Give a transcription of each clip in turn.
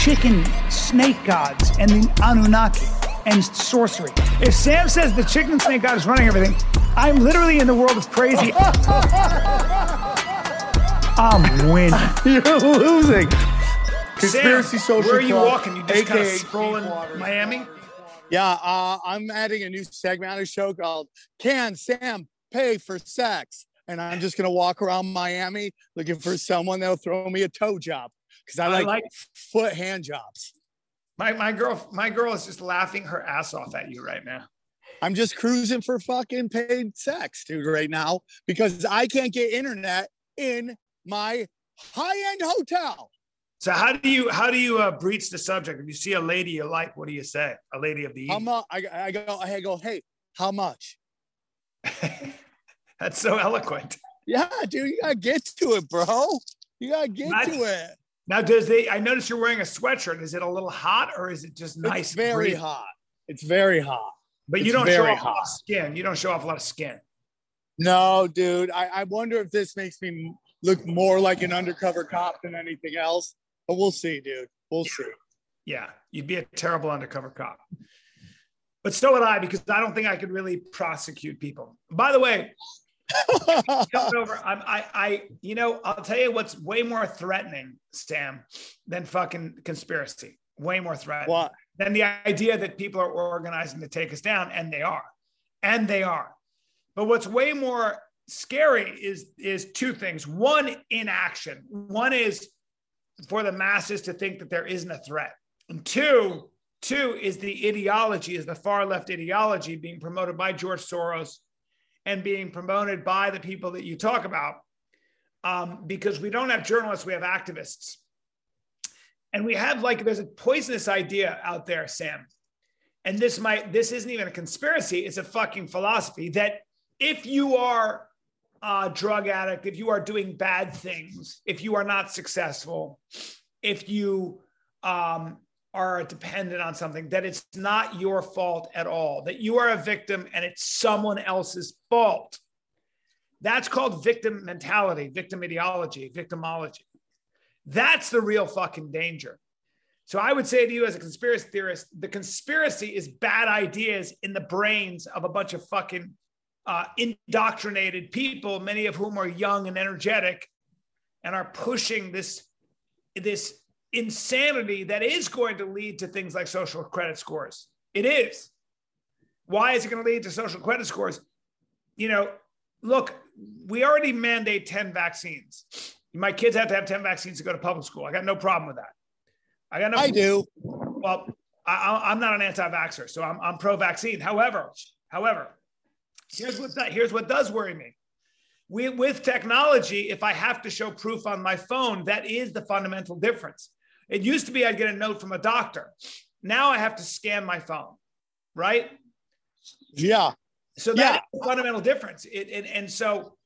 Chicken snake gods and the Anunnaki and sorcery. If Sam says the chicken snake god is running everything, I'm literally in the world of crazy. I'm winning. You're losing. Conspiracy Sam, Social where are you Club, walking? You just kind of AKA strolling Miami? Yeah, uh, I'm adding a new segment on a show called "Can Sam Pay for Sex?" And I'm just gonna walk around Miami looking for someone that'll throw me a toe job because I I like, like- foot hand jobs. My my girl my girl is just laughing her ass off at you right now. I'm just cruising for fucking paid sex, dude, right now because I can't get internet in my high-end hotel. So how do you how do you uh, breach the subject? If you see a lady you like, what do you say? A lady of the How evening. much? I, I go, I go, hey, how much? That's so eloquent. Yeah, dude, you gotta get to it, bro. You gotta get to it. Now, does they? I notice you're wearing a sweatshirt. Is it a little hot or is it just nice? It's very breezy? hot. It's very hot. But you don't show off a lot of skin. You don't show off a lot of skin. No, dude. I, I wonder if this makes me look more like an undercover cop than anything else. But we'll see, dude. We'll see. Yeah, you'd be a terrible undercover cop. But so would I, because I don't think I could really prosecute people. By the way, coming over, I'm, I, I, you know, I'll tell you what's way more threatening, Sam, than fucking conspiracy. Way more threatening what? than the idea that people are organizing to take us down, and they are, and they are. But what's way more scary is is two things. One, inaction. One is for the masses to think that there isn't a threat. And two, two is the ideology, is the far left ideology being promoted by George Soros and being promoted by the people that you talk about. Um, because we don't have journalists, we have activists. And we have like there's a poisonous idea out there, Sam. And this might this isn't even a conspiracy, it's a fucking philosophy that if you are a drug addict, if you are doing bad things, if you are not successful, if you um, are dependent on something, that it's not your fault at all, that you are a victim and it's someone else's fault. That's called victim mentality, victim ideology, victimology. That's the real fucking danger. So I would say to you as a conspiracy theorist, the conspiracy is bad ideas in the brains of a bunch of fucking uh, indoctrinated people, many of whom are young and energetic, and are pushing this this insanity that is going to lead to things like social credit scores. It is. Why is it going to lead to social credit scores? You know, look, we already mandate 10 vaccines. My kids have to have 10 vaccines to go to public school. I got no problem with that. I got no I do. well, I, I'm not an anti-vaxxer, so I'm, I'm pro-vaccine. However, however, here's what that, here's what does worry me. We, with technology, if I have to show proof on my phone, that is the fundamental difference. It used to be I'd get a note from a doctor. Now I have to scan my phone, right? Yeah. So Yeah. that's the fundamental difference. It, and, and so,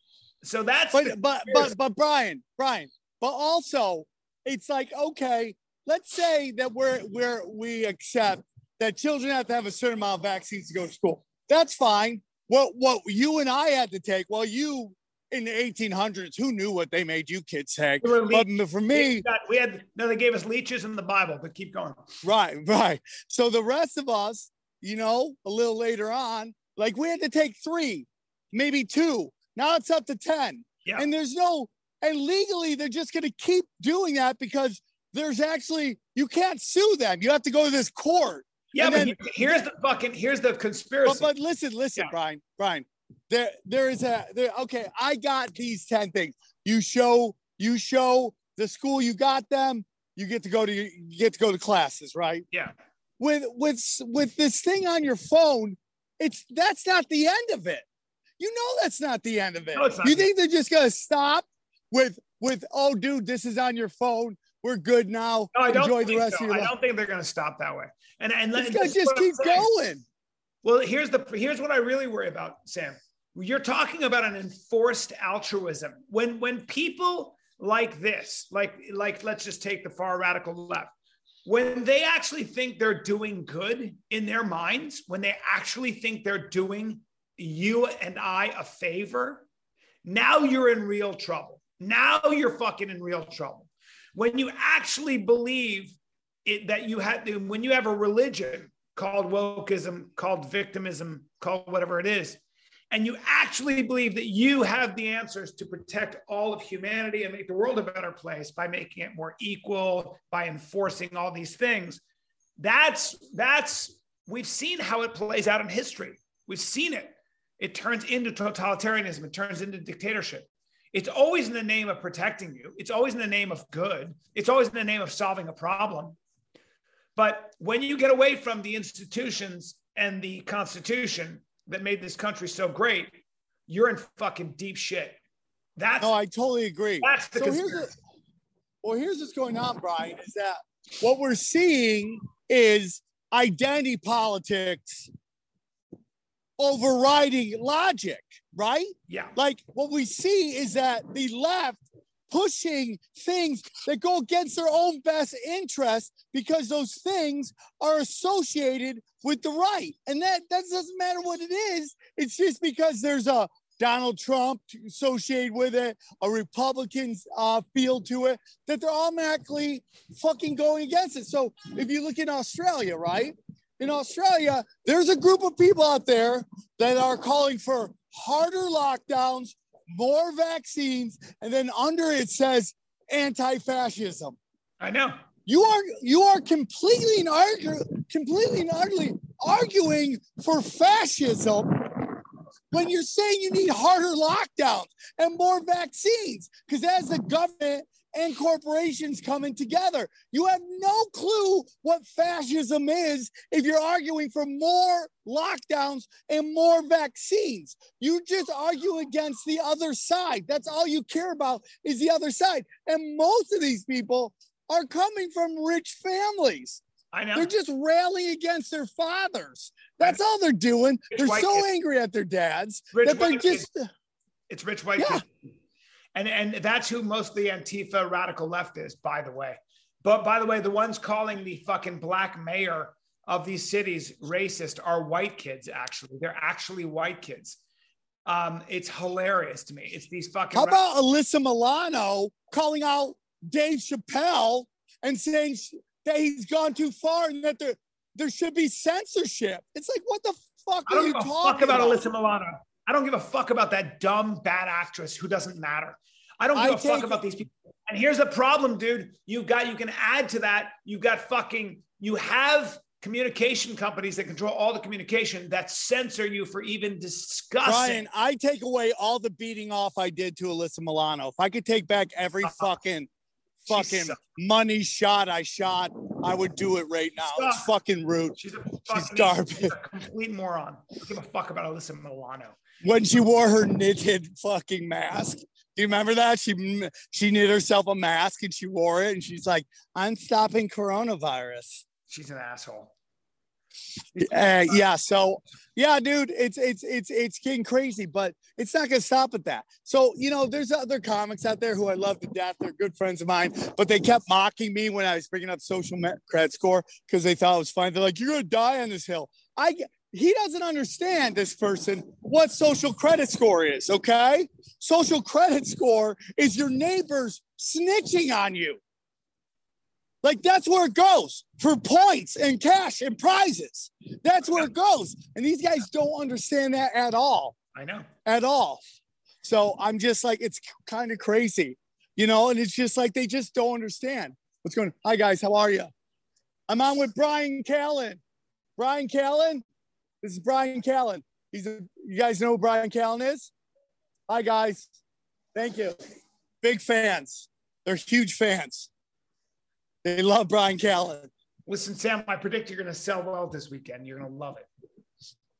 so that's But but but but Bryan, Bryan, but also it's like, okay, let's say that we're we're we accept that children have to have a certain amount of vaccines to go to school. That's fine. What what you and I had to take, well, you in the 1800s, who knew what they made you kids were But for me, we had no, they gave us leeches in the Bible, but keep going. Right, right. So the rest of us, you know, a little later on, like we had to take three, maybe two. Now it's up to 10. Yeah. And there's no, and legally, they're just going to keep doing that because there's actually, you can't sue them. You have to go to this court. Yeah, And but then- here's the fucking here's the But, conspiracy. but listen, listen, Yeah. Bryan, Bryan. There, there is a there. Okay, I got these ten things. You show, you show the school you got them. You get to go to you get to go to classes, right? yeah. With with with this thing on your phone, it's that's not the end of it. You know that's not the end of it. No, it's not. You think they're just gonna stop with with oh, dude, this is on your phone. We're good now. No, I don't Enjoy the rest so. of your life. I don't think they're going to stop that way. And and let- It's gonna just keep going. Well, here's the here's what I really worry about, Sam. You're talking about an enforced altruism. When when people like this, like like let's just take the far radical left, when they actually think they're doing good in their minds, when they actually think they're doing you and I a favor, now you're in real trouble. Now you're fucking in real trouble. When you actually believe it, that you have, when you have a religion called wokeism, called victimism, called whatever it is, and you actually believe that you have the answers to protect all of humanity and make the world a better place by making it more equal, by enforcing all these things, that's that's we've seen how it plays out in history. We've seen it. It turns into totalitarianism. It turns into dictatorship. It's always in the name of protecting you. It's always in the name of good. It's always in the name of solving a problem. But when you get away from the institutions and the Constitution that made this country so great, you're in fucking deep shit. That's No, I totally agree. that's the so here's conspiracy. well, here's what's going on, Bryan, is that what we're seeing is identity politics overriding logic, right? yeah. Like what we see is that the left pushing things that go against their own best interest because those things are associated with the right. And that, that doesn't matter what it is. It's just because there's a Donald Trump associated with it, a Republicans uh, feel to it, that they're automatically fucking going against it. So if you look in Australia, right? In Australia, there's a group of people out there that are calling for harder lockdowns, more vaccines, and then under it says anti-fascism. I know. You are you are completely and argue, completely and utterly arguing for fascism when you're saying you need harder lockdowns and more vaccines. Because as the government and corporations coming together, you have no clue what fascism is if you're arguing for more lockdowns and more vaccines. You just argue against the other side. That's all you care about is the other side. And most of these people are coming from rich families. I know. They're just rallying against their fathers. That's all they're doing. Rich They're so kids. angry at their dads Rich that they're white kids. just It's rich white Yeah. kids. And and that's who most of the Antifa radical left is, by the way. But by the way, the ones calling the fucking black mayor of these cities racist are white kids, actually. They're actually white kids. Um, it's hilarious to me. It's these fucking How about Alyssa Milano calling out Dave Chappelle and saying that he's gone too far and that there there should be censorship? It's like what the fuck I are don't you give a talking fuck about, about? Alyssa Milano. I don't give a fuck about that dumb bad actress who doesn't matter. I don't give I a fuck about these people. And here's the problem, dude. You've got you can add to that. You've got fucking you have communication companies that control all the communication that censor you for even discussing. Brian, I take away all the beating off I did to Alyssa Milano. If I could take back every uh-huh. fucking She fucking sucks. money shot I shot, I would do it right now. It's fucking rude. She's a fucking garbage. she's a complete moron. I don't give a fuck about Alyssa Milano. When she wore her knitted fucking mask. Do you remember that? She she knit herself a mask and she wore it and she's like, "I'm stopping coronavirus." She's an asshole. Uh, yeah. So yeah, dude, it's it's it's it's getting crazy, but it's not gonna stop at that. So you know, there's other comics out there who I love to death. They're good friends of mine, but they kept mocking me when I was bringing up social credit score because they thought it was fine. They're like, "You're gonna die on this hill." I get- he doesn't understand this person what social credit score is. Okay, social credit score is your neighbors snitching on you. Like that's where it goes for points and cash and prizes. That's where it goes. And these guys don't understand that at all, I know. at all. So I'm just like, it's kind of crazy, you know, and it's just like they just don't understand what's going on. Hi guys, how are you? I'm on with Bryan Callen. Bryan Callen. This is Bryan Callen. He's a, you guys know who Bryan Callen is? Hi guys. Thank you. Big fans. They're huge fans. They love Bryan Callen. Listen, Sam, I predict you're going to sell well this weekend. You're going to love it.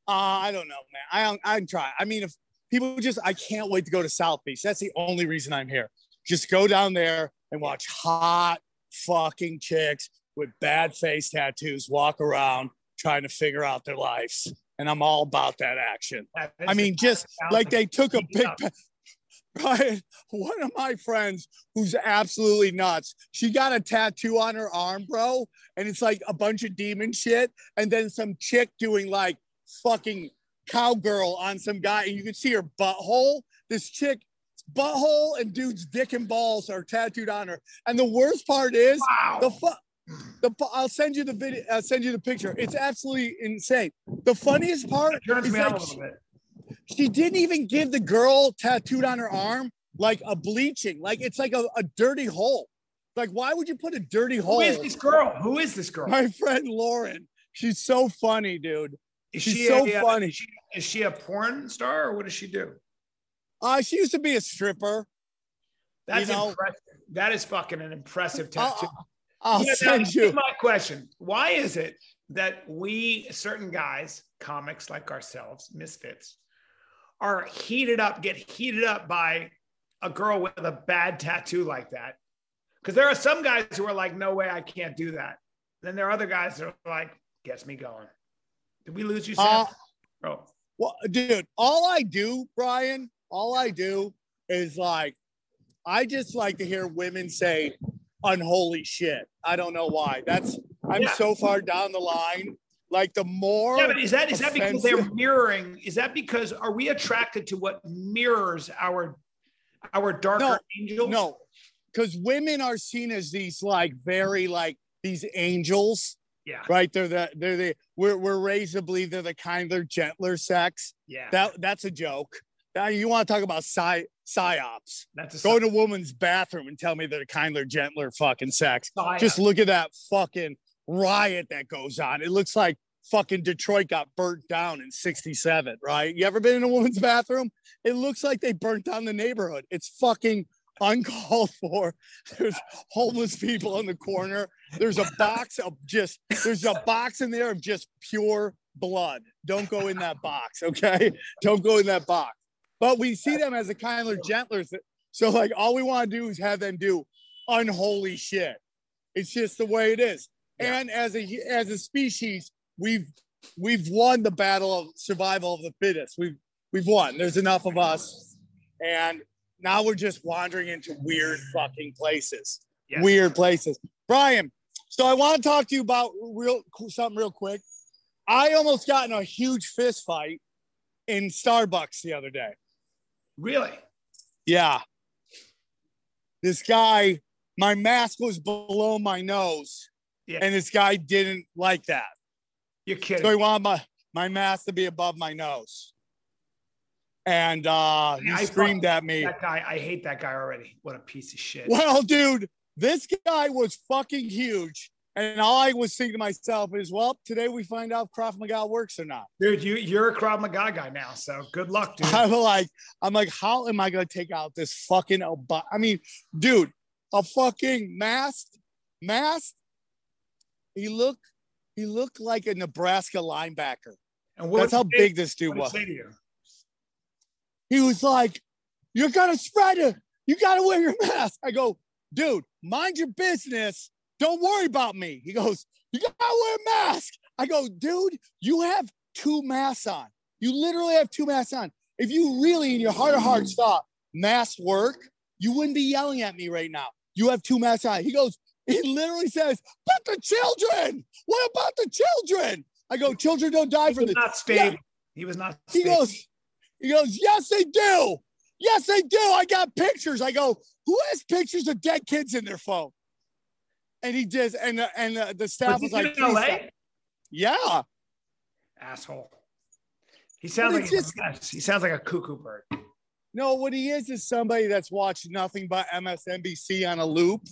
Uh, I don't know, man. I don't, I'm trying. I mean, if people just, I can't wait to go to South Beach. That's the only reason I'm here. Just go down there and watch hot fucking chicks with bad face tattoos walk around trying to figure out their lives. And I'm all about that action. That I mean, just like they took a big. Bryan, one of my friends who's absolutely nuts. She got a tattoo on her arm, bro, and it's like a bunch of demon shit, and then some chick doing like fucking cowgirl on some guy, and you can see her butthole. This chick butthole and dude's dick and balls are tattooed on her. And the worst part is Wow. the fu- the I'll send you the video. I'll send you the picture. It's absolutely insane. The funniest part is me on a like little bit. she didn't even give the girl tattooed on her arm like a bleaching, like it's like a, a dirty hole. Like, why would you put a dirty hole? Who is this girl? Who is this girl? My friend Lauren. She's so funny, dude. Is she's she so a, uh, funny. Is she, is she a porn star or what does she do? Uh, she used to be a stripper. That's know- impressive. That is fucking an impressive tattoo. I'll, I'll Yeah, now, send here's you. my question. Why is it that we, certain guys, comics like ourselves, misfits, are heated up, get heated up by a girl with a bad tattoo like that? Because there are some guys who are like, no way, I can't do that. Then there are other guys that are like, gets me going. Did we lose you, Sam? Uh, oh, Well, dude, all I do, Bryan, all I do is like, I just like to hear women say unholy shit. I don't know why. That's I'm Yeah. so far down the line. Like the more yeah, but is that is that because they're mirroring? Is that because are we attracted to what mirrors our our darker No, angels? no, because women are seen as these like very like these angels, Yeah. right? They're the they're the we're we're raised to believe they're the kinder, gentler sex. Yeah. That that's a joke. Now you want to talk about psy psyops? that's Go to a woman's bathroom and tell me they're kinder, gentler fucking sex. psyop. Just look at that fucking riot that goes on. It looks like fucking Detroit got burnt down in 67, right? You ever been in a woman's bathroom? It looks like they burnt down the neighborhood. It's fucking uncalled for. There's homeless people in the corner. There's a box of just, there's a box in there of just pure blood. Don't go in that box, okay? Don't go in that box. But we see them as a kinder, gentler. So, like, all we want to do is have them do unholy shit. It's just the way it is. Yeah. And as a as a species, we've we've won the battle of survival of the fittest. We've we've won. There's enough of us, and now we're just wandering into weird fucking places. Yes. Weird places. Bryan, so I want to talk to you about real something real quick. I almost got in a huge fist fight in Starbucks the other day. Really? Yeah. This guy, my mask was below my nose, Yeah. and this guy didn't like that. You're kidding. So he wanted my, my mask to be above my nose. And uh, he I screamed at me. that guy, I hate that guy already. What a piece of shit. Well, dude, this guy was fucking huge. And all I was thinking to myself is, well, today we find out if Krav Maga works or not. Dude, you you're a Krav Maga guy now, so good luck, dude. I'm like, I'm like, how am I gonna take out this fucking? Ob- I mean, dude, a fucking mask, mask. He looked, he looked like a Nebraska linebacker. And what That's how say- big this dude was. he say to you? He was like, "You're gonna spread it. You gotta wear your mask." I go, "Dude, mind your business. Don't worry about me." He goes, "You gotta wear a mask." I go, "Dude, you have two masks on. You literally have two masks on. If you really, in your heart of hearts, thought masks work, you wouldn't be yelling at me right now. You have two masks on." He goes, he literally says, "But the children. What about the children?" I go, "Children don't die He from was this." not stable. He was not He stable. goes, he goes, yes, they do. Yes, they do. I got pictures. I go, who has pictures of dead kids in their phone? And he did, and uh, and uh, the staff was was, like, in LA? stop." yeah, Asshole. He sounds like yes, he sounds like a cuckoo bird. no, what he is is somebody that's watched nothing but MSNBC on a loop,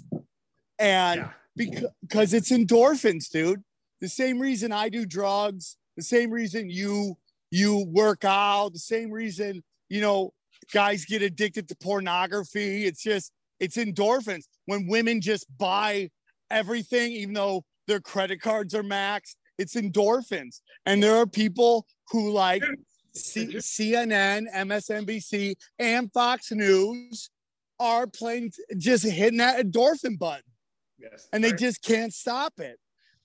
and Yeah. because it's endorphins, dude. the same reason I do drugs, the same reason you you work out, the same reason, you know, guys get addicted to pornography. It's just it's endorphins. When women just buy everything, even though their credit cards are maxed, it's endorphins. And there are people who like C- CNN, MSNBC, and Fox News are playing just hitting that endorphin button. Yes. And they just can't stop it.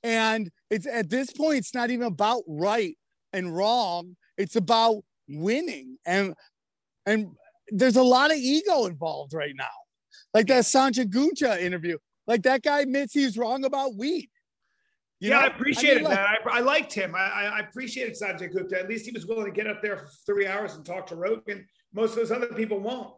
And it's at this point, it's not even about right and wrong. It's about winning. And and there's a lot of ego involved right now. Like that Sanjay Gupta interview. Like that guy admits he's wrong about weed. You yeah, know? I appreciate I mean, it, like, man. I, I, liked him. I, I appreciated Sanjay Gupta. At least he was willing to get up there for three hours and talk to Rogan. Most of those other people won't.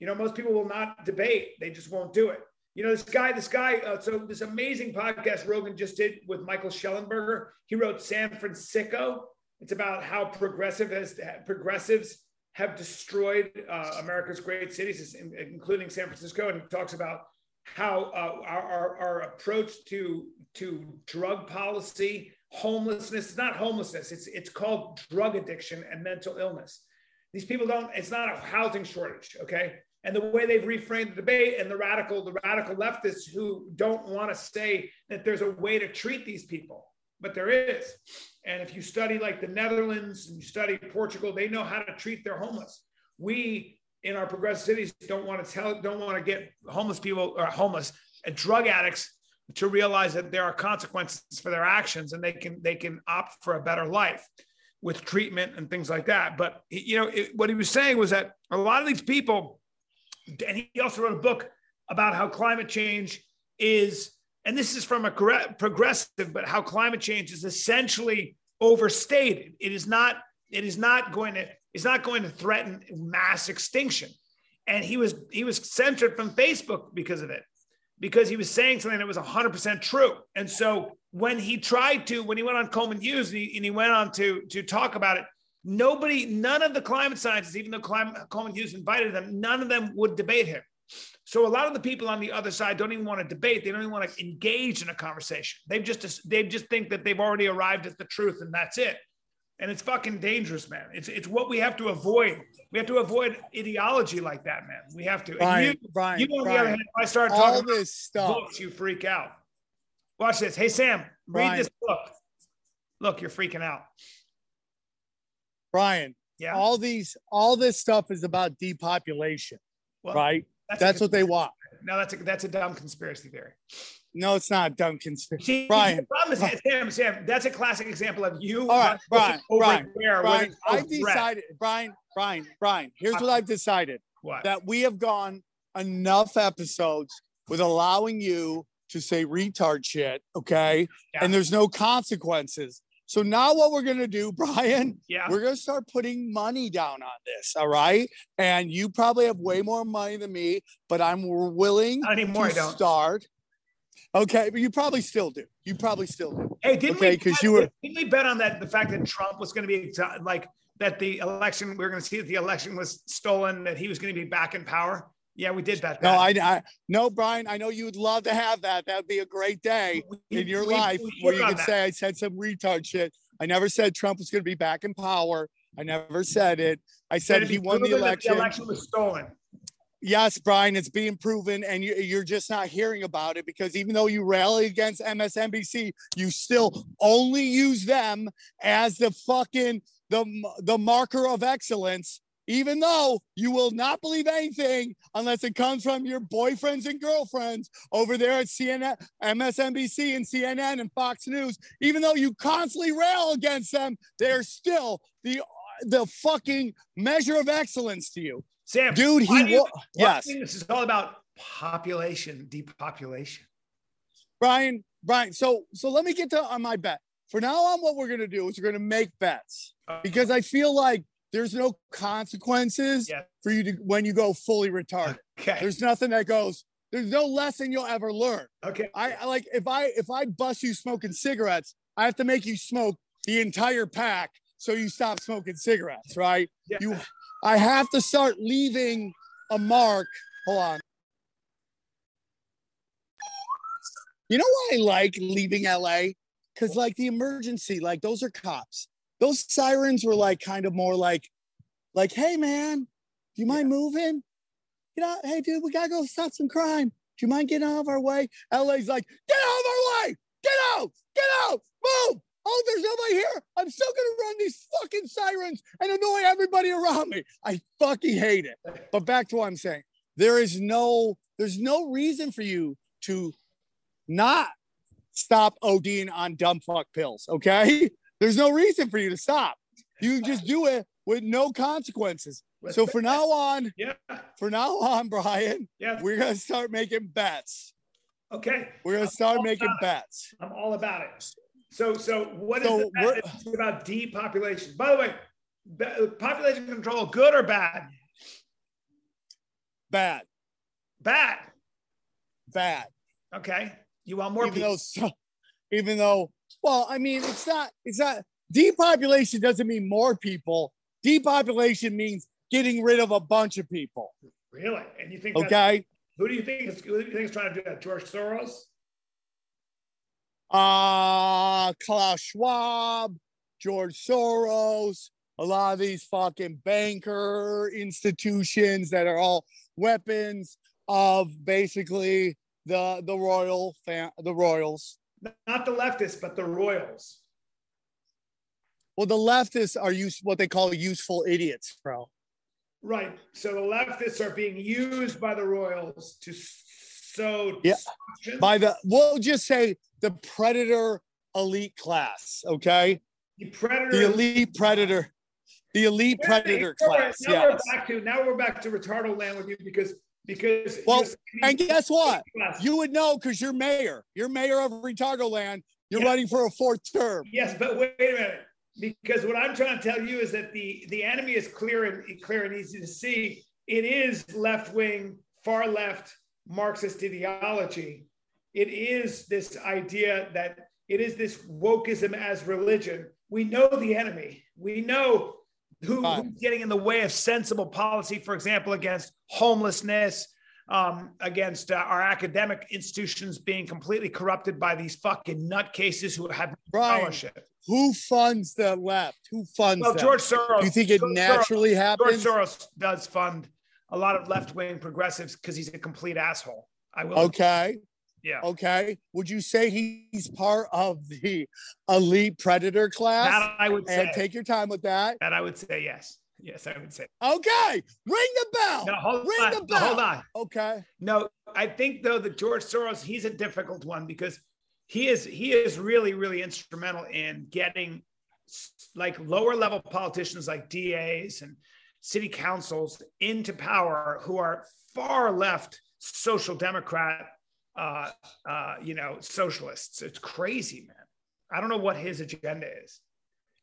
You know, most people will not debate. They just won't do it. You know, this guy, this guy, uh, so this amazing podcast Rogan just did with Michael Shellenberger. He wrote San Fransicko. It's about how progressive has, progressives have destroyed uh, America's great cities, including San Francisco, and talks about how uh, our, our, our, approach to to drug policy, homelessness. It's not homelessness. It's it's called drug addiction and mental illness. These people don't. It's not a housing shortage. Okay. And the way they've reframed the debate and the radical the radical leftists who don't want to say that there's a way to treat these people, but there is. And if you study like the Netherlands and you study Portugal, they know how to treat their homeless. We in our progressive cities don't want to tell, don't want to get homeless people or homeless and drug addicts to realize that there are consequences for their actions and they can they can opt for a better life with treatment and things like that. But you know it, what he was saying was that a lot of these people, and he also wrote a book about how climate change is, and this is from a progressive, but how climate change is essentially overstated. It is not. It is not going to is not going to threaten mass extinction. And he was he was censored from Facebook because of it, because he was saying something that was 100% true. And so when he tried to, when he went on Coleman Hughes and he, and he went on to to talk about it, nobody, none of the climate scientists, even though climate, Coleman Hughes invited them, none of them would debate him. So a lot of the people on the other side don't even want to debate. They don't even want to engage in a conversation. They've just they just think that they've already arrived at the truth and that's it and it's fucking dangerous, man. It's it's what we have to avoid. We have to avoid ideology like that, man. We have to. Bryan, you, Bryan, you on Bryan, the other hand, if I start talking all this stuff, books, you freak out. Watch this. Hey Sam, Bryan. read this book. Look, you're freaking out. Bryan, yeah. All these, all this stuff is about depopulation, well, right? That's, that's what they want. No, that's a that's a dumb conspiracy theory. No, it's not Duncan's. See, Bryan, the problem is, Sam, Sam, that's a classic example of you. All right, Bryan, Bryan, Bryan, Bryan I've decided, Bryan, Bryan, Bryan, here's what I've decided. What? That we have gone enough episodes with allowing you to say retard shit, okay? Yeah. And there's no consequences. So now what we're gonna do, Bryan? Yeah. We're gonna start putting money down on this. All right. And you probably have way more money than me, but I'm willing Not anymore, to I don't. start. Okay, but you probably still do. You probably still do. Hey, didn't okay, we? Because you were. Didn't we bet on that? The fact that Trump was going to be like that the election. We were going to see that the election was stolen. That he was going to be back in power. Yeah, we did bet No, that. I, I no, Bryan. I know you would love to have that. That would be a great day We- in your we- life we where you could that. say I said some retard shit. I never said Trump was going to be back in power. I never said it. I said he won the election. The election was stolen. Yes, Bryan, it's being proven, and you, you're just not hearing about it because even though you rally against MSNBC, you still only use them as the fucking the the marker of excellence. Even though you will not believe anything unless it comes from your boyfriends and girlfriends over there at CNN, MSNBC, and CNN and Fox News, even though you constantly rail against them, they're still the the fucking measure of excellence to you. Sam, Dude, he do you- wa- yes. do you think This is all about population, depopulation. Bryan, Bryan. So so let me get to on my bet. For now on, what we're gonna do is we're gonna make bets because I feel like there's no consequences Yeah. for you to when you go fully retarded. Okay. There's nothing that goes. There's no lesson you'll ever learn. okay. I I like if I if I bust you smoking cigarettes, I have to make you smoke the entire pack so you stop smoking cigarettes, right? Yeah. You I have to start leaving a mark. Hold on. You know why I like leaving LA? because like the emergency, like those are cops. Those sirens were like kind of more like, like, hey man, do you mind moving? You know, hey dude, we gotta go stop some crime. Do you mind getting out of our way? LA's like, get out of our way! Get out! Get out! Move! Oh, there's nobody here. I'm still gonna run these fucking sirens and annoy everybody around me. I fucking hate it. But back to what I'm saying. There is no, there's no reason for you to not stop ODing on dumb fuck pills. Okay. There's no reason for you to stop. You just do it with no consequences. So for now on, Yeah. for now on, Bryan, Yeah. we're gonna start making bets. Okay. We're gonna start making bets. I'm all about it. So, so what is So the about depopulation? By the way, population control, good or bad? Bad, Bad. bad. Okay. You want more even people? though so, even though well i mean it's not it's not depopulation doesn't mean more people depopulation means getting rid of a bunch of people Really? And you think? okay Who do you think is who do you think is trying to do that? George Soros? Uh klaus schwab george soros a lot of these fucking banker institutions that are all weapons of basically the the royal fam- the royals Not the leftists, but the royals. well the leftists are use what they call useful idiots bro Right. So the leftists are being used by the royals to sow Yeah. by the we'll just say the predator elite class okay the predator. the elite predator the elite Wait, predator now class Now yes we're back to now we're back to retardo land with you because because Well, and guess what Class. you would know because you're mayor you're mayor of retardo land you're Yeah. running for a fourth term Yes, but wait a minute. Because what I'm trying to tell you is that the the enemy is clear and clear and easy to see. It is left wing, far left Marxist ideology. It is this idea that it is this wokeism as religion. We know the enemy. We know who, who's getting in the way of sensible policy, for example, against homelessness, um, against uh, our academic institutions being completely corrupted by these fucking nutcases who have Bryan, scholarship. who funds the left who funds Well, them? George Soros. do you think it George naturally Soros, George happens Soros does fund a lot of left wing progressives because he's a complete asshole. I will. okay Yeah. okay would you say he's part of the elite predator class That I would say. and take your time with that that I would say yes. Yes, I would say. okay ring the bell No, hold ring on. the No, bell hold on. okay No, I think though that George Soros, he's a difficult one because he is he is really really instrumental in getting like lower level politicians like DAs and city councils into power who are far left social democrat uh uh you know socialists. It's crazy man. I don't know what his agenda is.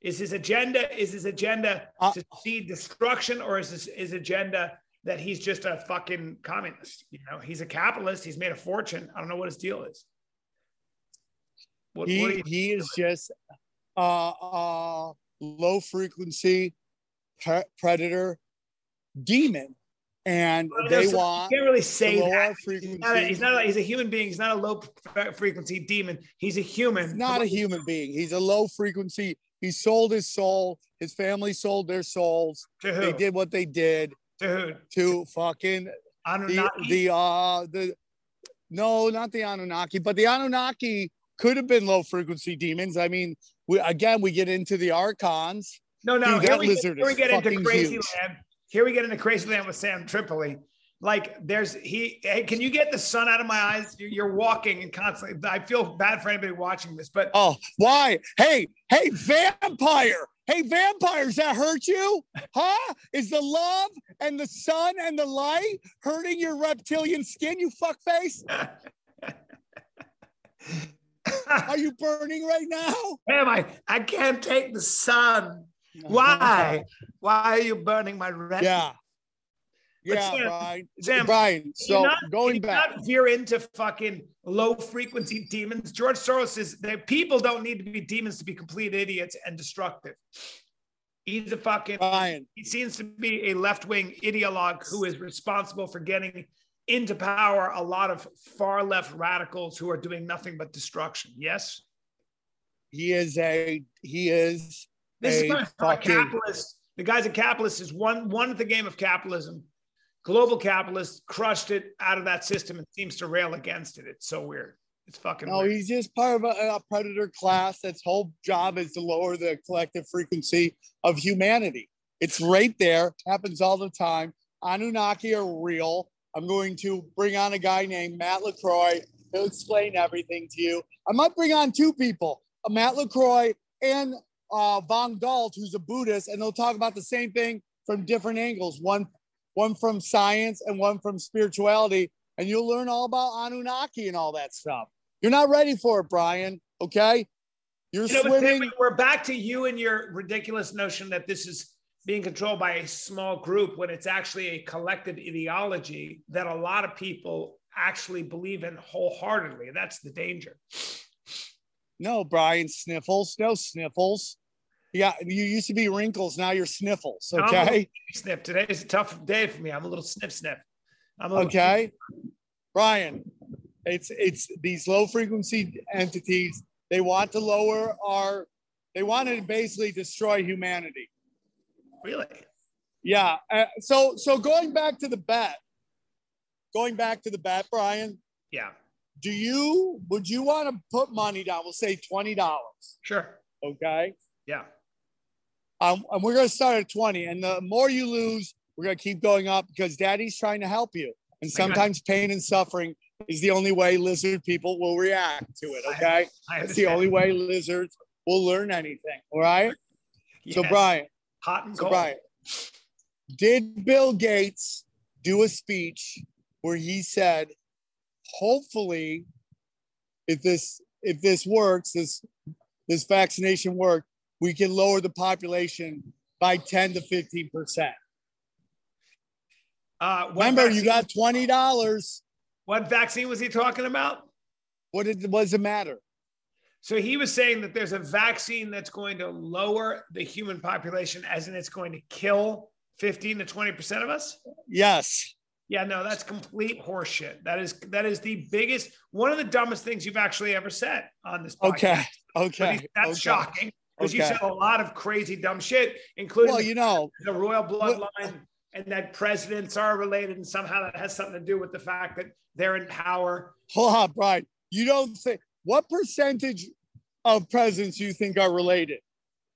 Is his agenda is his agenda Uh, to see destruction or is his, his agenda that he's just a fucking communist? You know he's a capitalist. He's made a fortune. I don't know what his deal is. What, he, what he is just uh uh low frequency pre- predator demon and know, they so want you can't really say that He's not, a, he's not a, he's a human being. He's not a low frequency demon. He's a human. he's not a human being he's a low frequency he sold his soul his family sold their souls To who? they did what they did To who? to fucking the Anunnaki? the uh the no not the anunnaki but the anunnaki could have been low frequency demons i mean we again we get into the archons no, no. Dude, here we, lizard here we get into crazy huge. land. Here we get into crazy land with Sam Tripoli. Like there's he. Hey, can you get the sun out of my eyes? You're, you're walking and constantly. I feel bad for anybody watching this, but Oh, why? Hey, hey, vampire. Hey, vampires, that hurt you? Huh? Is the love and the sun and the light hurting your reptilian skin, you fuckface? Are you burning right now? am I? I can't take the sun. Why? Why are you burning my red? Yeah. But Yeah, Sam- Bryan. Sam, Bryan, so not- going back. not veer into fucking low frequency demons. George Soros is that people don't need to be demons to be complete idiots and destructive. He's a fucking. Bryan, He seems to be a left wing ideologue who is responsible for getting into power a lot of far left radicals who are doing nothing but destruction. Yes. he is a he is This is a coming from a fucking- capitalist. The guy's a capitalist. Is one one at the game of capitalism. Global capitalist crushed it out of that system and seems to rail against it. It's so weird. It's fucking. No, weird. he's just part of a, a predator class. That's whole job is to lower the collective frequency of humanity. It's right there. Happens all the time. Anunnaki are real. I'm going to bring on a guy named Matt LaCroix. He'll explain everything to you. I might bring on two people, a Matt LaCroix and uh, Von Galt, who's a Buddhist, and they'll talk about the same thing from different angles. One, one from science and one from spirituality, and you'll learn all about Anunnaki and all that stuff. You're not ready for it, Bryan. Okay, you're You know, swimming. we're back to you and your ridiculous notion that this is being controlled by a small group when it's actually a collective ideology that a lot of people actually believe in wholeheartedly. That's the danger. No, Bryan, sniffles. No sniffles. Yeah, you used to be wrinkles. Now you're sniffles. Okay. Snip. Today is a tough day for me. I'm a little snip snip. I'm Okay. Bryan, it's it's these low frequency entities. They want to lower our. They want to basically destroy humanity. Really? Yeah. Uh, so so going back to the bet. Going back to the bet, Bryan. Yeah. Do you would you want to put money down? We'll say twenty dollars. Sure. Okay. Yeah. Um, and we're going to start at 20. And the more you lose, we're going to keep going up because daddy's trying to help you. And sometimes pain and suffering is the only way lizard people will react to it. Okay. It's the only way lizards will learn anything. All right. So, Bryan, hot and so cold. Bryan, did Bill Gates do a speech where he said, hopefully, if this if this works, this this vaccination work, we can lower the population by 10 to 15 percent. Uh, Remember, you got twenty dollars. what vaccine was he talking about? What did what does it matter? So he was saying that there's a vaccine that's going to lower the human population, as in it's going to kill 15 to 20 percent of us. Yes. Yeah, no, that's complete horseshit. That is that is the biggest, one of the dumbest things you've actually ever said on this podcast. Okay. But Okay. that's okay. shocking because you said a lot of crazy dumb shit, including Well, you know, the royal bloodline and that presidents are related, and somehow that has something to do with the fact that they're in power. hold on, Bryan. You don't think what percentage of presidents you think are related?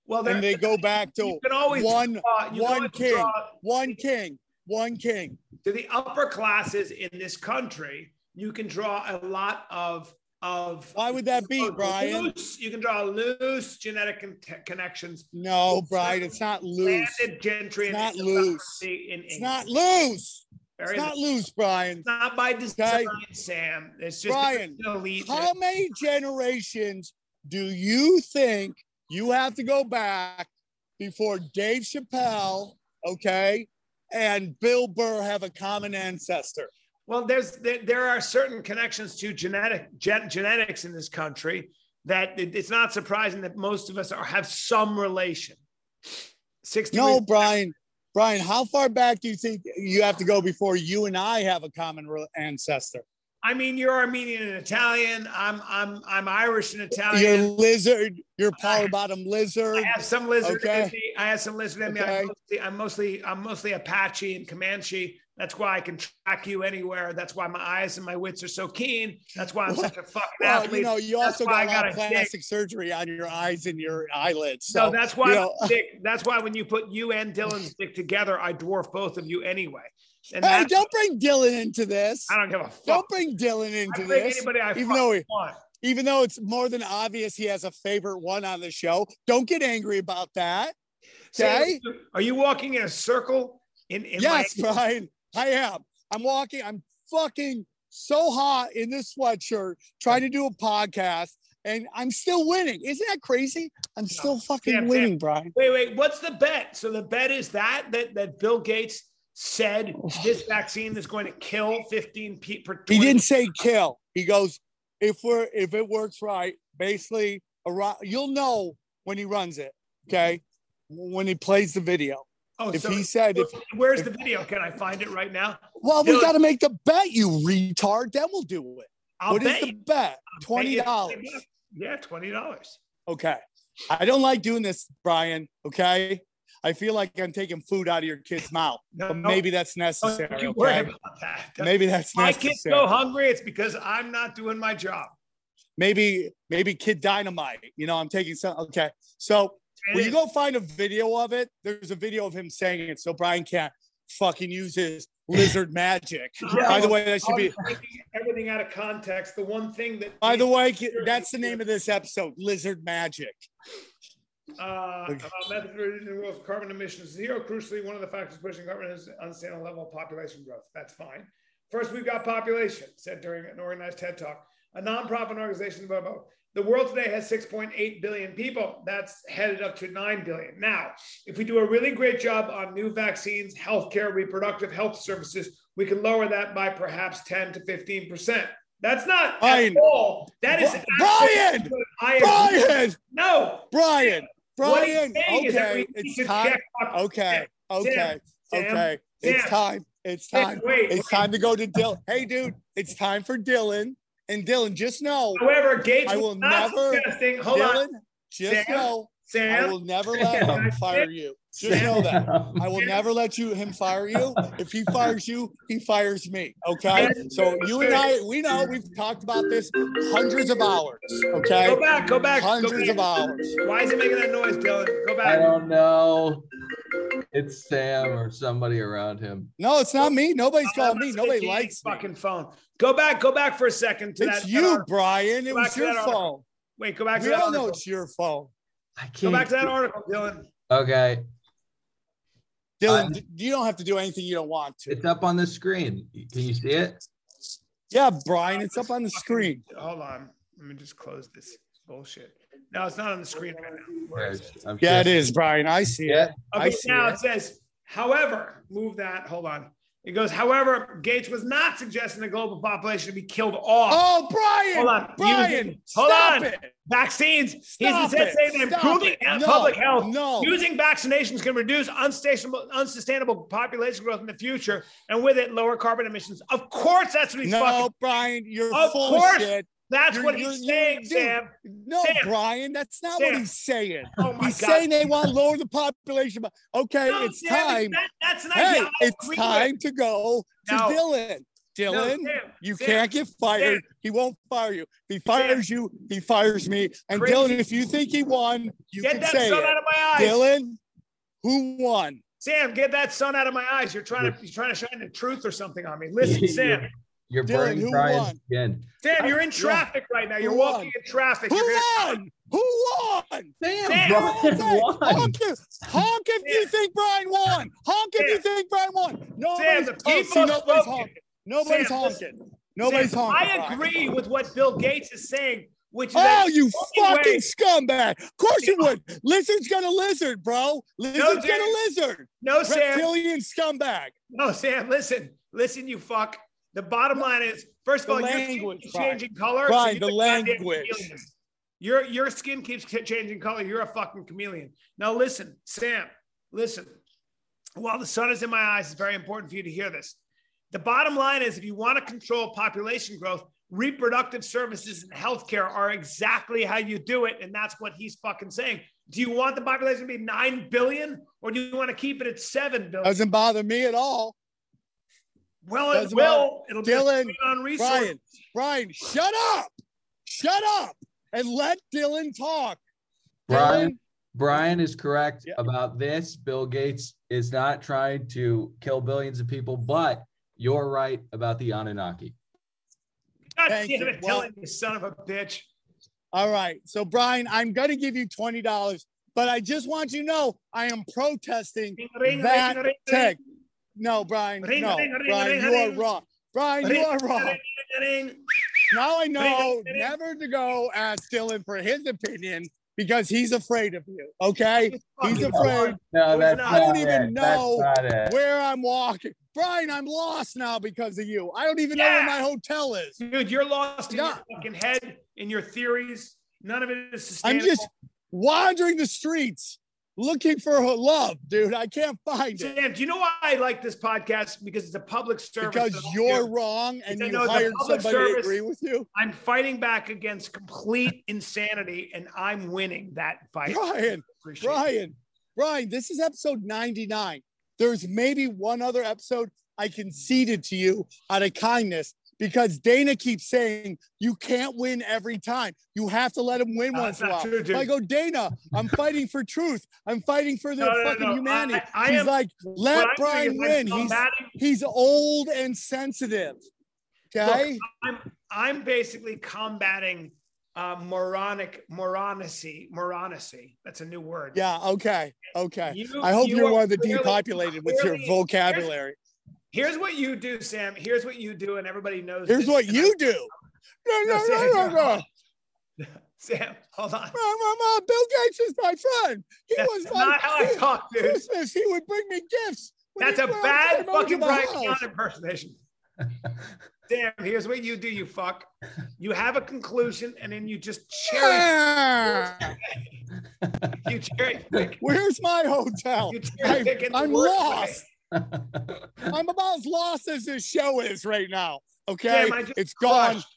Well, And they go back to always one draw, you can one king. draw one king, one king. to the upper classes in this country. You can draw a lot of of. Why would that be, Bryan? loose- you can draw loose genetic con- connections. No, Bryan, it's not loose. Landed gentry It's not loose. In It's not loose. Very It's not loose, Bryan. It's not by design, Okay. Sam. It's just Bryan, elite. How many generations do you think you have to go back before Dave Chappelle, okay, and Bill Burr have a common ancestor? Well, there's there, there are certain connections to genetic gen, genetics in this country that it- it's not surprising that most of us are have some relation. Sixty. No, Bryan. Bryan, how far back do you think you have to go before you and I have a common ancestor? I mean, you're Armenian and Italian. I'm I'm I'm Irish and Italian. You're lizard. You're power bottom lizard. I have some lizard Okay. in me. I have some lizard in me. Okay. I'm mostly, I'm mostly I'm mostly Apache and Comanche. That's why I can track you anywhere. That's why my eyes and my wits are so keen. That's why I'm such a fucking Well, athlete. you know, you That's also I got a of dick. plastic surgery on your eyes and your eyelids. So no, that's why you know- Dick, that's why when you put you and Dylan's dick together, I dwarf both of you anyway. And Hey, don't bring Dylan into this. I don't give a fuck. Don't bring Dylan into bring this. anybody I even though he- want. Even though it's more than obvious he has a favorite one on the show. Don't get angry about that. Say, Okay. are you walking in a circle? In, in yes, my, Bryan, I am. I'm walking. I'm fucking so hot in this sweatshirt trying to do a podcast, and I'm still winning. Isn't that crazy? I'm still fucking winning, Bryan. Wait, wait. What's the bet? So the bet is that that that Bill Gates said this vaccine is going to kill 15 people. He didn't say kill. He goes, if we're if it works right, basically, around, you'll know when he runs it. Okay, mm-hmm. when he plays the video. Oh, If so, he said, if where's if- the video? Can I find it right now? well, we got to make the bet, you retard. Then we'll do it. I'll What is the bet? Twenty dollars. Yeah, twenty dollars. Okay. I don't like doing this, Bryan. Okay. I feel like I'm taking food out of your kid's mouth, No, but maybe that's necessary. Don't you worry about that. Maybe that's necessary. my kids necessary. go hungry. It's because I'm not doing my job. Maybe, maybe kid dynamite. You know, I'm taking some. Okay. So When you go find a video of it, there's a video of him saying it. So Bryan can't fucking use his lizard magic. Yeah. By the way, that should be. Everything out of context. The one thing that By the way, that's the name of this episode, Lizard Magic. uh, about method for reducing the world's carbon emissions zero. Crucially, one of the factors pushing carbon is unsustainable level of population growth. That's fine. First, we've got population, said during an organized TED Talk. A nonprofit organization, blah, blah, the world today has 6.8 billion people. That's headed up to 9 billion. Now, if we do a really great job on new vaccines, healthcare, reproductive health services, we can lower that by perhaps 10 to 15%. That's not Bryan. at all. That is Bryan. Bryan, No, Bryan, Bryan. saying is that we Okay, it's time. Okay, okay, Sam, okay. It's time. It's time. wait, It's wait. time to go to Dylan. Hey, dude, it's time for Dylan. And Dylan, just know, However, Gates I will never- suggesting. Hold Dylan, on, just Sam, know, I will never let him fire you. Just know that. I will never let you him fire you. If he fires you, he fires me. Okay. So you and I, we know we've talked about this hundreds of hours. Okay. Go back, go back. go Hundreds of back. hours. Why is he making that noise, Dylan? Go back. I don't know. It's Sam or somebody around him. No, it's not me. Nobody's I'm calling me. Nobody likes his me. fucking phone. Go back, go back for a second to It's that. you, that article. Bryan. It Go was your that phone. Wait, go back to We that all know article. it's your phone. I can't. Go back to that article, Dylan. Okay, Dylan, I'm- you don't have to do anything you don't want to. it's up on the screen. Can you see it? Yeah, Bryan, it's up on the screen. Hold on. Let me just close this bullshit. No, it's not on the screen right now. Where is it? Yeah, it is, Bryan. I see Yeah. it. I Okay, see now it. it says, however, move that. Hold on. It goes, however, Gates was not suggesting the global population to be killed off. Oh, Bryan! Hold on. Bryan, Using- hold stop on. it! Vaccines. He's Stop instead it. saying that improving it. and No, public health no. using vaccinations can reduce unsustainable, unsustainable population growth in the future, and with it, lower carbon emissions. Of course, that's what he's No, fucking. No, Bryan, you're Of full course. of shit. That's you're- what you're- he's you're- saying, dude, Sam. No, Sam. Bryan, that's not Sam. what he's saying. Oh my He's God. saying they want to lower the population. But okay, No, it's Sam, time. that- that's an Hey, it's agree time with. to go to No. Dylan. Dylan, Sam, you Sam, can't get fired. Sam. He won't fire you. If he fires you, he fires me. And Crazy. Dylan, if you think he won, you Get can that say sun it. out of my eyes. Dylan, who won? Sam, get that sun out of my eyes. You're trying to you're trying to shine the truth or something on me. Listen, Sam. You're Dylan, burning who Bryan's skin. Sam, you're in traffic right now. You're Who walking won? in traffic. Who You're won? Who won? Damn, Sam. Bryan Hey, won. honk, if, honk if you think Bryan won. Honk if you think Bryan won. Nobody's, Sam, the oh, people see, nobody's spoken. honking. Nobody's Sam, honking. Nobody's Sam, honking. I Bryan. agree with what Bill Gates is saying, which is Oh, you fucking way- scumbag. Of course you would. Lizard's gonna lizard, bro. Lizard's dude. gonna lizard. no, Sam. Reptilian scumbag. No, Sam. Listen, listen, you fuck. The bottom line is, first of The all, your skin language, keeps Bryan. changing color. Bryan, you're the language. Your your skin keeps changing color. You're a fucking chameleon. Now listen, Sam. Listen. While the sun is in my eyes, it's very important for you to hear this. The bottom line is, if you want to control population growth, reproductive services and healthcare are exactly how you do it, and that's what he's fucking saying. Do you want the population to be nine billion, or do you want to keep it at seven billion? Doesn't bother me at all. Well, it will. It'll be Dylan, strain on resources. Bryan, Bryan, shut up. Shut up and let Dylan talk. Bryan, Dylan, Bryan is correct Yeah. about this. Bill Gates is not trying to kill billions of people, but you're right about the Anunnaki. God Thank damn you. it, Well- Dylan, you son of a bitch. All right. So, Bryan, I'm going to give you $20, but I just want you to know I am protesting Ring, ring, that ring, ring, tech. No, Bryan. Ring, no, ring, ring, Bryan, ring, you are wrong. Bryan, ring, you are wrong. ring, ring. Now I know ring, ring. never to go ask Dylan for his opinion because he's afraid of you. Okay. He's afraid No, that's not? I don't even it. know That's not it. where I'm walking. Bryan, I'm lost now because of you. I don't even know where my hotel is. Dude, you're lost in Yeah. your fucking head, in your theories. None of it is sustainable. I'm just wandering the streets looking for her love, dude. I can't find it Sam, do you know why I like this podcast? Because it's a public service. because you're wrong and you know hired public somebody to agree with you. I'm fighting back against complete insanity, and I'm winning that fight. Bryan, Appreciate it. Bryan, Bryan, this is episode 99. There's maybe one other episode I conceded to you out of kindness because Dana keeps saying you can't win every time. You have to let him win No, once in a while. true, dude. I go, Dana, I'm fighting for truth. I'm fighting for the No, fucking no. humanity. I- I He's am- like, let Bryan win. He's he's old and sensitive. Okay. I'm I'm basically combating uh, moronic moronacy. Moronacy. That's a new word. yeah. Okay. Okay. You- I hope you are one of the clearly- depopulated with your clearly- vocabulary. Here's what you do, Sam. Here's what you do, and everybody knows. Here's this, what you do. No, no, No, no, Sam, no, no. Sam, hold on. Mom, mom, mom, Bill Gates is my friend. He That's was my not how I talk, dude. Christmas. He would bring me gifts. That's a bad fucking Bryan house. Impersonation. Sam, here's what you do, you fuck. You have a conclusion, and then you just cherry, Ah, you cherry pick. Where's my hotel? You cherry I, pick the I'm lost. way. I'm about as lost as this show is right now. Okay, just it's gone. crushed.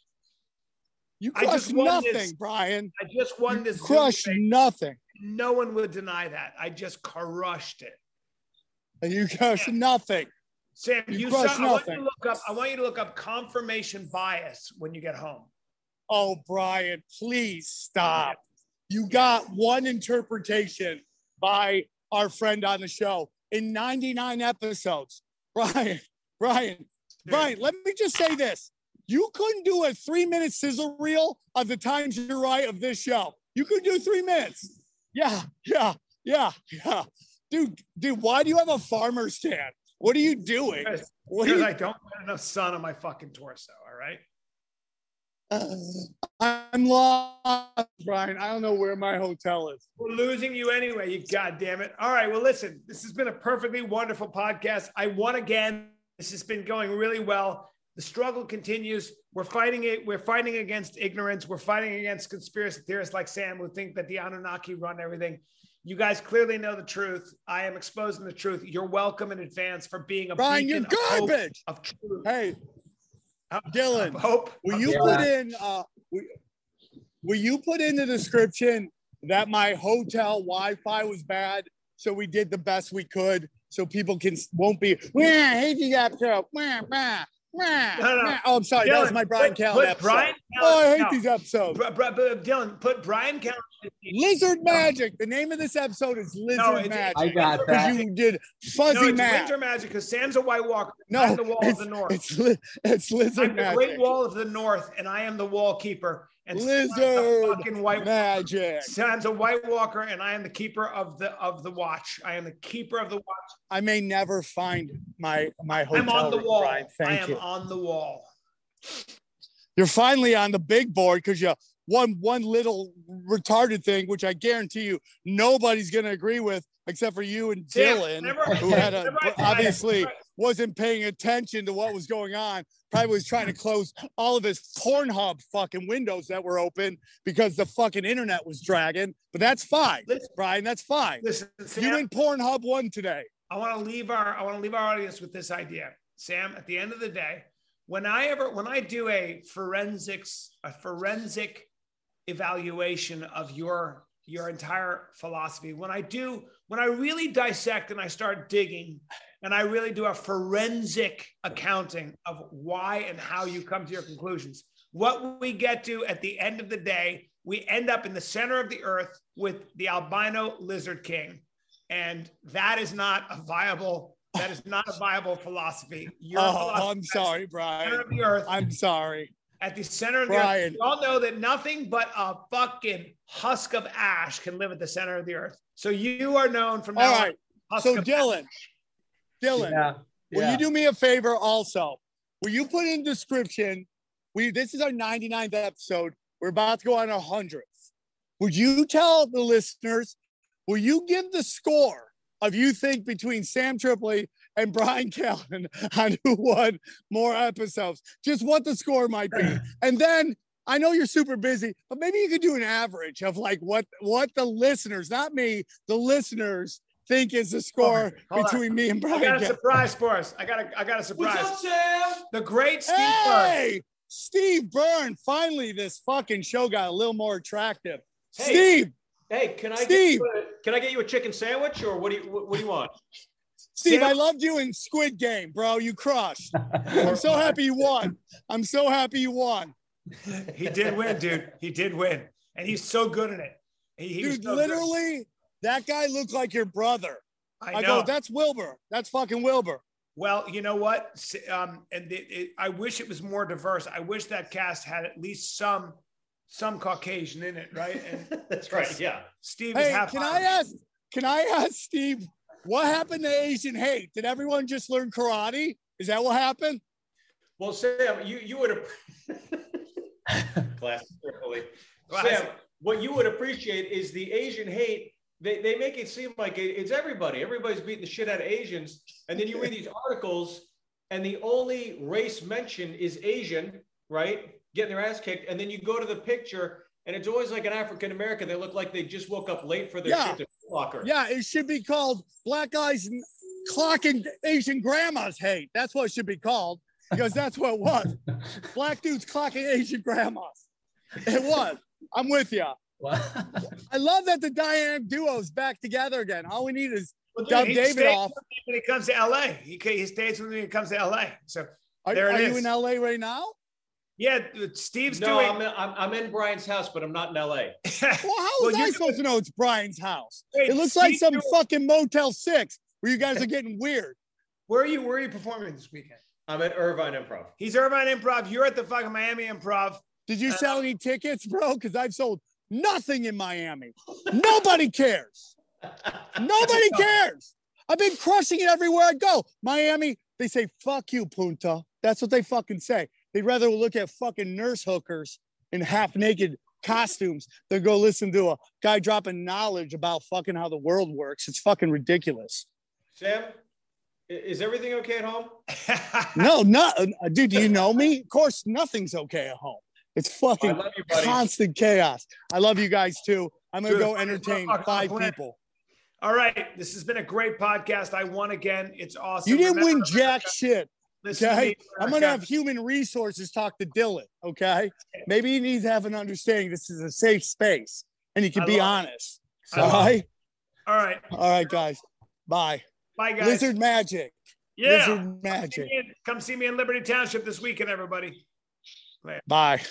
You crushed nothing, this. Bryan. I just won this. Zoom Crushed nothing. No one would deny that. I just crushed it. And you crushed nothing. Sam, You you, crushed saw, I want you nothing. to look up. I want you to look up confirmation bias when you get home. Oh, Bryan, please stop. You got one interpretation by our friend on the show in 99 episodes. Bryan, Bryan, Bryan, let me just say this. You couldn't do a three minute sizzle reel of the times you're right of this show. You could do three minutes. Yeah, yeah, yeah, yeah. Dude, dude, why do you have a farmer stand? What are you doing? Because because you I don't get enough sun on my fucking torso. All right. I'm lost, Bryan. I don't know where my hotel is. We're losing you anyway, you goddamn it. All right. Well, listen, this has been a perfectly wonderful podcast. I won again. This has been going really well. The struggle continues. We're fighting it. We're fighting against ignorance. We're fighting against conspiracy theorists like Sam who think that the Anunnaki run everything. You guys clearly know the truth. I am exposing the truth. You're welcome in advance for being a Bryan, you're beacon of garbage. Of truth. Hey, Dylan, hope. will you Yeah. put in uh will, will you put in the description that my hotel Wi-Fi was bad? So we did the best we could so people can won't be "Wah, I hate the episode. Wah, wah, wah, No, no. wah." Oh, I'm sorry, that was my Bryan put- Callen put episode. Bryan oh, I hate no. these episodes. Br- br- br- Dylan, put Bryan Callen. Lizard Magic. The name of this episode is Lizard No, it's- Magic. I got Because that. you did No, fuzzy it's math. Winter Magic because Sam's a White Walker. No, I'm the Wall of the North. it's, li- it's Lizard I'm the Great Wall of the North, and I am the Wall Keeper. And Lizard fucking White Magic. Sam's a White Walker, and I am the keeper of the of the watch. I am the keeper of the watch. I may never find my my hotel. I'm on the room, wall. Bryan. I am you. on the wall. You're finally on the big board because you won one little retarded thing, which I guarantee you nobody's going to agree with except for you and Dylan, who had a obviously wasn't paying attention to what was going on. Probably was trying to close all of his Pornhub fucking windows that were open because the fucking internet was dragging. But that's fine, Listen, Bryan. That's fine. listen, Sam, You and Pornhub won today. I want to leave our I want to leave our audience with this idea. Sam, at the end of the day, when I ever when I do a forensics a forensic evaluation of your your entire philosophy, when I do when I really dissect and I start digging and I really do a forensic accounting of why and how you come to your conclusions, what we get to at the end of the day, we end up in the center of the earth with the albino lizard king and that is not a viable that is not a viable philosophy. Your Oh, philosophy I'm sorry, Bryan. of the earth, I'm sorry. At the center of the Bryan. earth. We all know that nothing but a fucking husk of ash can live at the center of the earth. So you are known from now All on. right. husk So of Dylan, Dylan, Yeah. will yeah. you do me a favor also? Will you put in description? We this is our 99th episode. We're about to go on our 100th. Would you tell the listeners, will you give the score of you think between Sam Tripoli and Bryan Callen on who won more episodes? Just what the score might be. And then I know you're super busy, but maybe you could do an average of like what what the listeners, not me, the listeners think is the score Hold on. between me and Bryan. I Bryan. got a surprise for us. I got a I got a surprise. What's up, Sam? The great Steve Byrne. Hey, Steve Byrne. Finally, this fucking show got a little more attractive. Hey. Steve, Hey, can I Steve. get you a, can I get you a chicken sandwich or what do you what, what do you want? Steve, Sam- I loved you in Squid Game, bro. You crushed. I'm so happy you won. I'm so happy you won. He did win, dude. He did win, and he's so good at it. He, he Dude, so good. literally, that guy looked like your brother. I, I, know. go, that's Wilbur. That's fucking Wilbur. Well, you know what? Um, and it, it, I wish it was more diverse. I wish that cast had at least some some Caucasian in it, right? And That's right. Yeah. Steve is Hey, half. can I ask? Can I ask Steve what happened to Asian hate? Did everyone just learn karate? Is that what happened? Well, Sam, you you would have Classic. Sam, what you would appreciate is the Asian hate. They, they make it seem like it- it's everybody. Everybody's beating the shit out of Asians, and then you read these articles, and the only race mentioned is Asian, right? Getting their ass kicked, and then you go to the picture, and it's always like an African American. They look like they just woke up late for their Yeah. shit to Foot locker. Yeah, it should be called Black Guys Clocking Asian Grandmas Hate. That's what it should be called because that's what it was. Black dudes clocking Asian grandmas. It was. I'm with you. I love that the dynamic duo's back together again. All we need is Well, dude, dub David off. when he comes to LA. He he stays with me when he comes to LA. So Are, There it are you in LA right now? Yeah, Steve's No, doing. I'm, in- I'm I'm in Bryan's house, but I'm not in LA. Well, how Well, was I you're supposed to know it's Bryan's house? Wait, It looks like some doing- fucking Motel 6 where you guys are getting weird. Where are you? Where are you performing this weekend? I'm at Irvine Improv. He's Irvine Improv. You're at the fucking Miami Improv. Did you Uh, sell any tickets, bro? Because I've sold nothing in Miami. Nobody cares. Nobody cares. I've been crushing it everywhere I go. Miami, they say, fuck you, Punta. That's what they fucking say. They'd rather look at fucking nurse hookers in half naked costumes than go listen to a guy dropping knowledge about fucking how the world works. It's fucking ridiculous. Sam, is everything okay at home? No, no, uh, dude, do you know me? Of course, nothing's okay at home. It's fucking you, constant chaos. I love you guys too. I'm gonna Dude, go entertain five people. All right, this has been a great podcast. I won again. It's awesome. You didn't Remember, win jack shit. Listen Okay, I'm gonna have human resources talk to Dylan. Okay, maybe he needs to have an understanding. This is a safe space, and he can I be honest. I All right, All right, all right, guys. Bye. bye guys. Lizard magic. yeah, Lizard Come see magic. me in- come see me in Liberty Township this weekend, everybody. Bye.